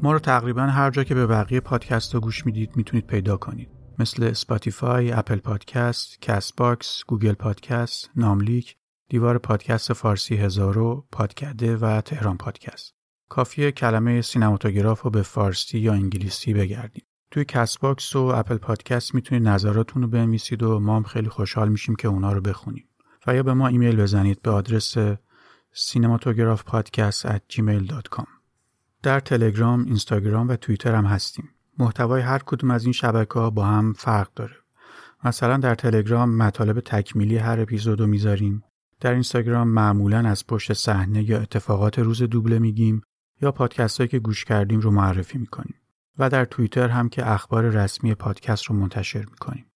ما رو تقریبا هر جا که به بقیه پادکست رو گوش می‌دید می‌تونید پیدا کنید. مثل Spotify، Apple Podcast، Castbox، Google Podcast، ناملیک، دیوار پادکست فارسی هزارتو، پادکده و تهران پادکست. کافیه کلمه سینماتوگراف رو به فارسی یا انگلیسی بگردیم. توی Castbox و Apple Podcast می‌تونید نظراتون رو بنویسید و ما هم خیلی خوشحال میشیم که اونا رو بخونیم. و یا به ما ایمیل بزنید به آدرس cinematograph podcast در تلگرام، اینستاگرام و توییتر هم هستیم. محتوای هر کدوم از این شبکه ها با هم فرق داره. مثلا در تلگرام مطالب تکمیلی هر اپیزود رو می‌ذاریم. در اینستاگرام معمولا از پشت صحنه یا اتفاقات روز دوبله میگیم یا پادکست هایی که گوش کردیم رو معرفی می‌کنیم. و در توییتر هم که اخبار رسمی پادکست رو منتشر می‌کنیم.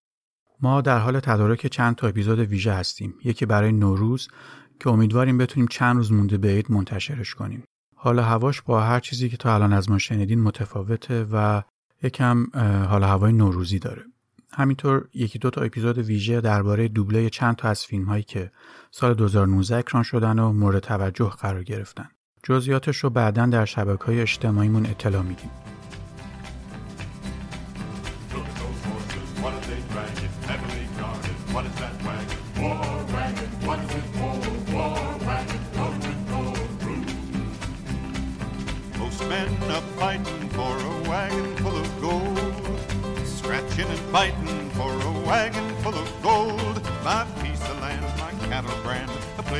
ما در حال تدارک چند تا اپیزود ویژه هستیم. یکی برای نوروز که امیدواریم بتونیم چند روز مونده به عید منتشرش کنیم. حالا هواش با هر چیزی که تا الان از ما شنیدین متفاوته و یکم حالا هوای نوروزی داره. همینطور یکی دو تا اپیزود ویژه درباره دوبله چند تا از فیلم هایی که سال 2019 اکران شدن و مورد توجه قرار گرفتن. جزئیاتش رو بعدا در شبکه های اجتماعیمون اطلاع میدیم.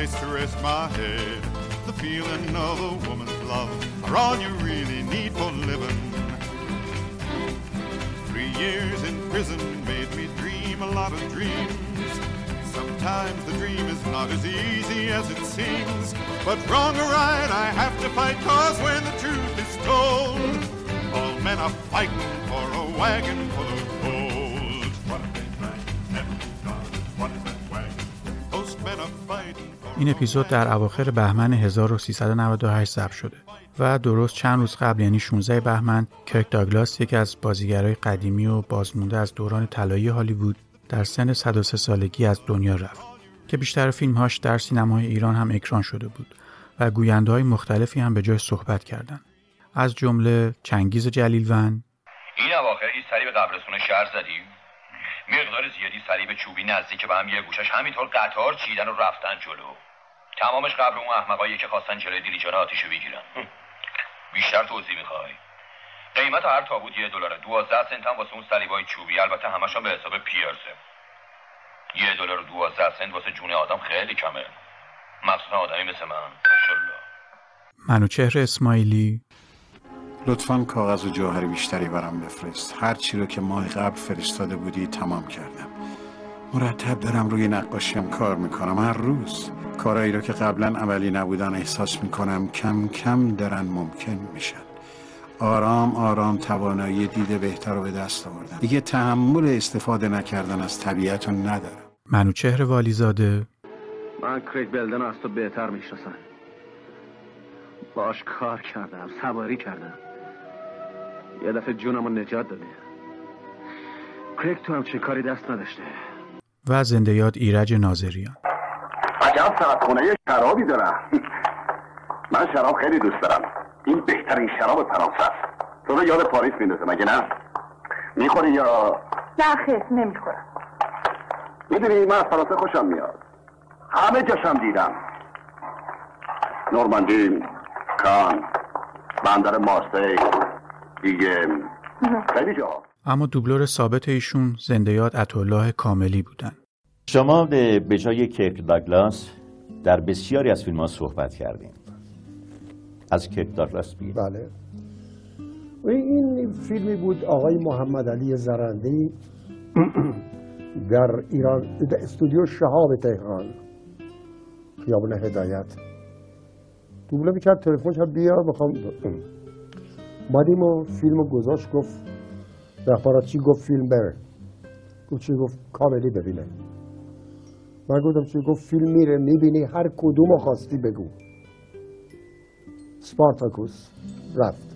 Place to rest my head. The feeling of a woman's love are all you really need for living. Three years in prison made me dream a lot of dreams. Sometimes the dream is not as easy as it seems. But wrong or right, I have to fight, cause when the truth is told, all men are fighting for a wagon full of gold. این اپیزود در اواخر بهمن 1398 ضبط شده و درست چند روز قبل یعنی 16 بهمن کرک داگلاس یکی از بازیگرای قدیمی و بازمونده از دوران طلایی هالیوود در سن 103 سالگی از دنیا رفت که بیشتر فیلمهاش در سینمای ایران هم اکران شده بود و گوینده های مختلفی هم به جای صحبت کردند. از جمله چنگیز جلیلون این اواخر هیچ سری به قبرستون شهر زدیم. مقدار زیادی صلیب چوبی نزدیک به هم یه گوشش همینطور قطار چیدن و رفتن جلو. تمامش قبر اون احمقایی که خواستن جلوی دیلیجان آتیشو بگیرن. بیشتر توضیح می‌خوای؟ قیمت هر تابوت یه دلاره. دوازده سنت هم واسه اون صلیبای چوبی. البته همشون به حساب پیرسه یه دلار و دوازده سنت واسه جون آدم خیلی کمه. مخصوصا آدمی مثل من. منو چهر اسماعیلی. لطفا کاغذ و جوهر بیشتری برام بفرست. هر چی رو که ماه قبل فرستاده بودی تمام کردم. مرتب دارم روی نقاشیم کار می‌کنم. هر روز کارایی رو که قبلا عملی نبودن احساس می‌کنم کم کم دارن ممکن میشن. آرام آرام توانایی دید بهتر رو به دست آوردم دیگه تحمل استفاده نکردن از طبیعت رو ندارم. منوچهر والیزاده. من کریگ بلدن از تو بهتر می‌شناسم. باش کار کردم سواری کردم. یه دفعه جونم رو نجات داده کریگ تو همچین کاری دست نداشته؟ و زنده یاد ایرج ناظریان. عجب سرطخونه خونه شرابی دارم. من شراب خیلی دوست دارم. این بهترین شراب فرانسه است. تو رو یاد پاریس میندازه مگه نه؟ می‌خوری یا؟ نه خیر نمی‌خورم. می‌دونی من از فرانسه خوشم میاد. همه جاشم دیدم. نورماندی کان بندر مارسی دیگه. خیلی جا. اما دوبلور ثابت ایشون زنده یاد عطالله کاملی بودن. شما به جای کرک داگلاس در بسیاری از فیلم ها صحبت کردیم از کردار راست بله. این فیلمی بود آقای محمد علی زرنده در ایران در استودیو شهاب تهران. خیابون هدایت. دوبله می‌کرد تلفن کرد بیا بخوام مادیم و فیلم گذاشت گفت چی گفت فیلم بره؟ گفت چی گفت؟ کاملی ببینه. من گفتم چی گفت؟ فیلم میره می‌بینی هر کدوم خواستی بگو. سپارتاکوس رفت.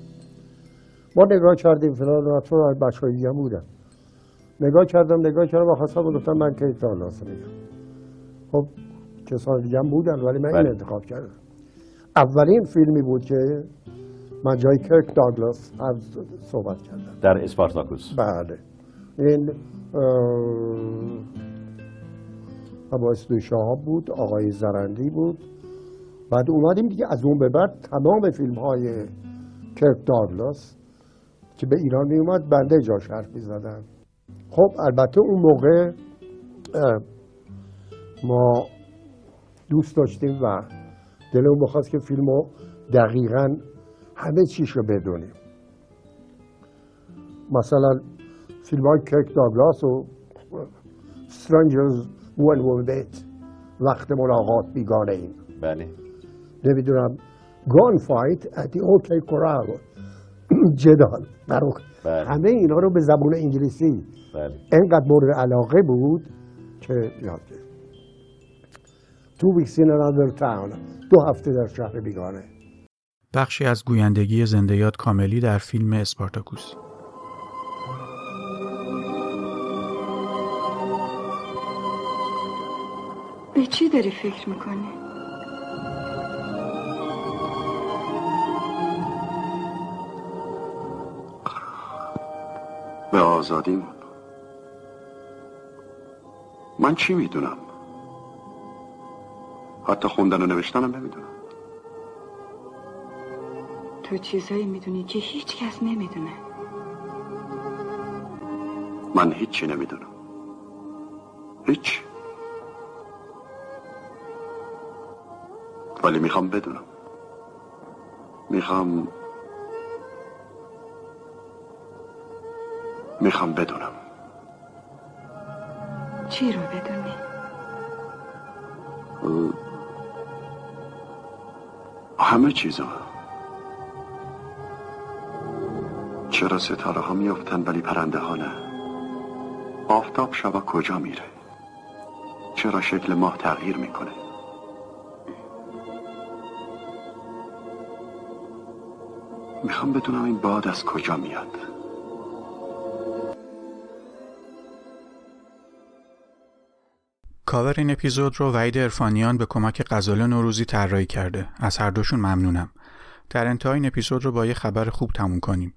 ما نگاه کردیم فلان تو بچه های دیگه بودن. نگاه کردم نگاه کردم و خواستم گفتم من که تالاس میگم خب کسان دیگه هم بودن ولی من این بله. انتخاب کردم. اولین فیلمی بود که من جای کرک داگلاس هم صحبت کردم. در اسپارتاکوس. بله. این عباس دوشاب بود آقای زرندی بود. بعد اومدیم دیگه از اون به بعد تمام فیلم های کرک داگلاس که به ایران می اومد بنده جاش حرف می زدن خب البته اون موقع ما دوست داشتیم و دلمون بخواست که فیلم رو دقیقا همه چیش رو بدونیم. مثلا فیلم های کرک داگلاس و When We Meet وقت ملاقات بیگانه ایم. بله. نمی‌دونم Gunfight at O.K. Corral جدال بله. همه اینا رو به زبون انگلیسی. بله. انقدر مورد علاقه بود که یاد تو ویکس این another town دو هفته در شهر بیگانه. بخشی از گویندگی زندیات کاملی در فیلم اسپارتاکوس. به چی داری فکر می‌کنی؟ به آزادیمون من چی می‌دونم؟ حتی خوندن و نوشتنم نمی‌دونم. تو چیزایی می‌دونی که هیچ کس نمی‌دونه. من هیچی نمی‌دونم. هیچ. ولی می‌خوام بدونم. می‌خوام می‌خوام بدونم. چی رو بدونی؟ همه چیزو چرا ستاره ها میافتن ولی پرنده ها نه؟ آفتاب شبا کجا میره؟ چرا شکل ماه تغییر می‌کنه؟ می‌خوام بدونم این باد از کجا میاد. کاور این اپیزود رو وحید ارفانیان به کمک غزال نوروزی طراحی کرده. از هر دوشون ممنونم. در انتهای این اپیزود رو با یه خبر خوب تموم کنیم.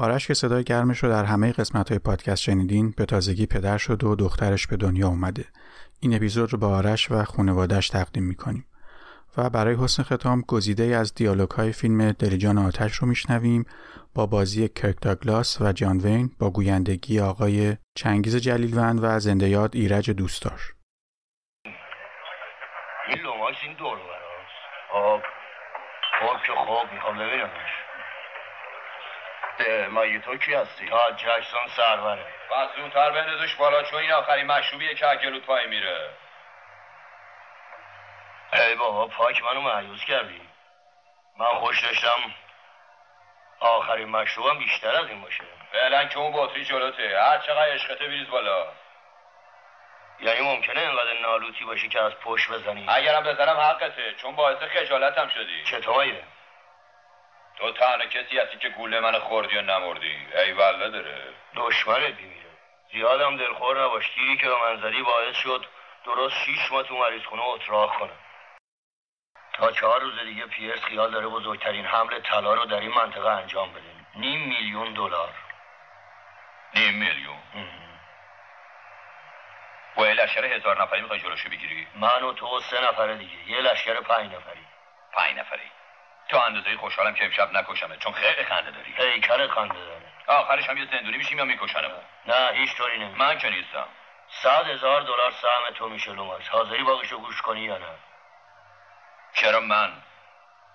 آرش که صدای گرمش رو در همه قسمت های پادکست شنیدین به تازگی پدر شد و دخترش به دنیا اومده. این اپیزود رو با آرش و خانوادش تقدیم می‌کنیم. و برای حسن ختام گزیده از دیالوگ های فیلم دلیجان آتش رو میشنویم با بازی کرک داگلاس و جان وین با گویندگی آقای چنگیز جلیلوند و زنده یاد ایرج دوستدار. این لوماش این دور براست خب خب که خوب می‌خوام ببینمش. اه، مگه تو کی هستی؟ تا جکسون سروره و زودتر بندازش بالا چون این آخرین مشروبیه که اگلوت پای میره. ای بابا پاک منو معیوز کردی. من خوش داشتم آخرین مشروبم بیشتر از این باشه. فعلا که اون بطری جلوته. هر چقدر عشقته بریز بالا. یعنی ممکنه اینقدر نالوتی باشی که از پشت بزنی؟ اگرم بزنم حقته چون باعث خجالتم شدی. چطوریه؟ تو تنها کسی هستی که گوله من خوردی و نمردی. ای والله داره دشمنت میمیره زیادم دلخور نباش. تیری که به من زدی باعث شد درست شیش ماه تو مریض خونه اتراق کنم. تا چهار روز دیگه پیرس خیال داره بزرگترین حمل طلا رو در این منطقه انجام بده. نیم میلیون دلار. نیم میلیون؟ با یه لشکر هزار نفری می‌خوای جلوشو بگیری؟ من و تو و سه نفر دیگه. یه لشکر پنج نفری. پنج نفری. تا اندازه خوشحالم که امشب نکشمه چون خیلی خنده داری. هیکل خنده داره. آخرش هم یه زندونی میشیم یا میکشنمون؟ نه هیچ طوری نمیشه. من که نیستم. صد هزار دلار سهم تو میشه لوماس. حاضری باقیشو گوش کنی یا نه؟ چرا من؟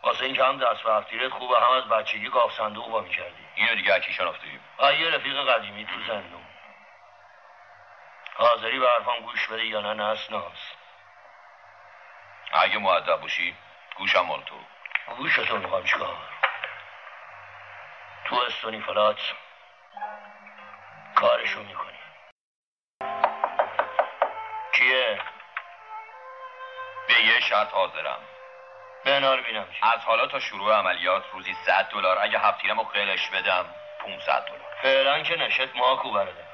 واسه اینکه هم دست و هفتیرت خوبه هم از بچگی گاف صندوق با می‌کردی. اینو دیگه اکی شناختی یه رفیق قدیمی تو زندون. حاضری به حرفم گوش بده یا نه نسناس اگه معدب باشی گوشم مال تو. گوشتو می‌خوام چیکار تو استونی فلات کارشو می‌کنی. کیه؟ به یه شرط حاضرم. بنار بینم چی. از حالا تا شروع عملیات روزی 100 دلار اگه هفتیرمو خیلش بدم 500 دلار. فعلا که نشت ماکو برده.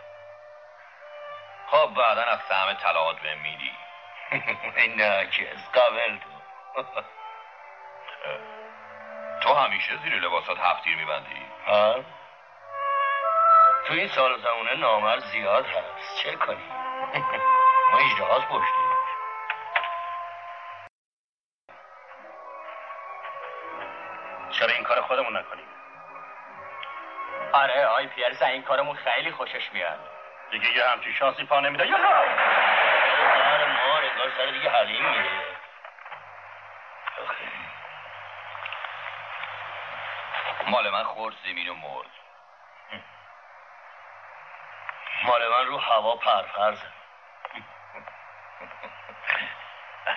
خب بعدا از سهم طلاقات به میدی. نه کس قبل تو. تو همیشه زیر لباسات هفتیر میبندی. ها تو این سال زمونه نامر زیاد هست. چه کنی؟ ما اجراحات پشتیم. چرا این کار خودمون نکنیم؟ آره آی پیرز این کارمون خیلی خوشش میاد. دیگه یه همچین شانسی پا نمیده. یا مار انگار سر دیگه حلیم میره. مال من خورد زمین و مرد. مال من رو هوا پرپر زد.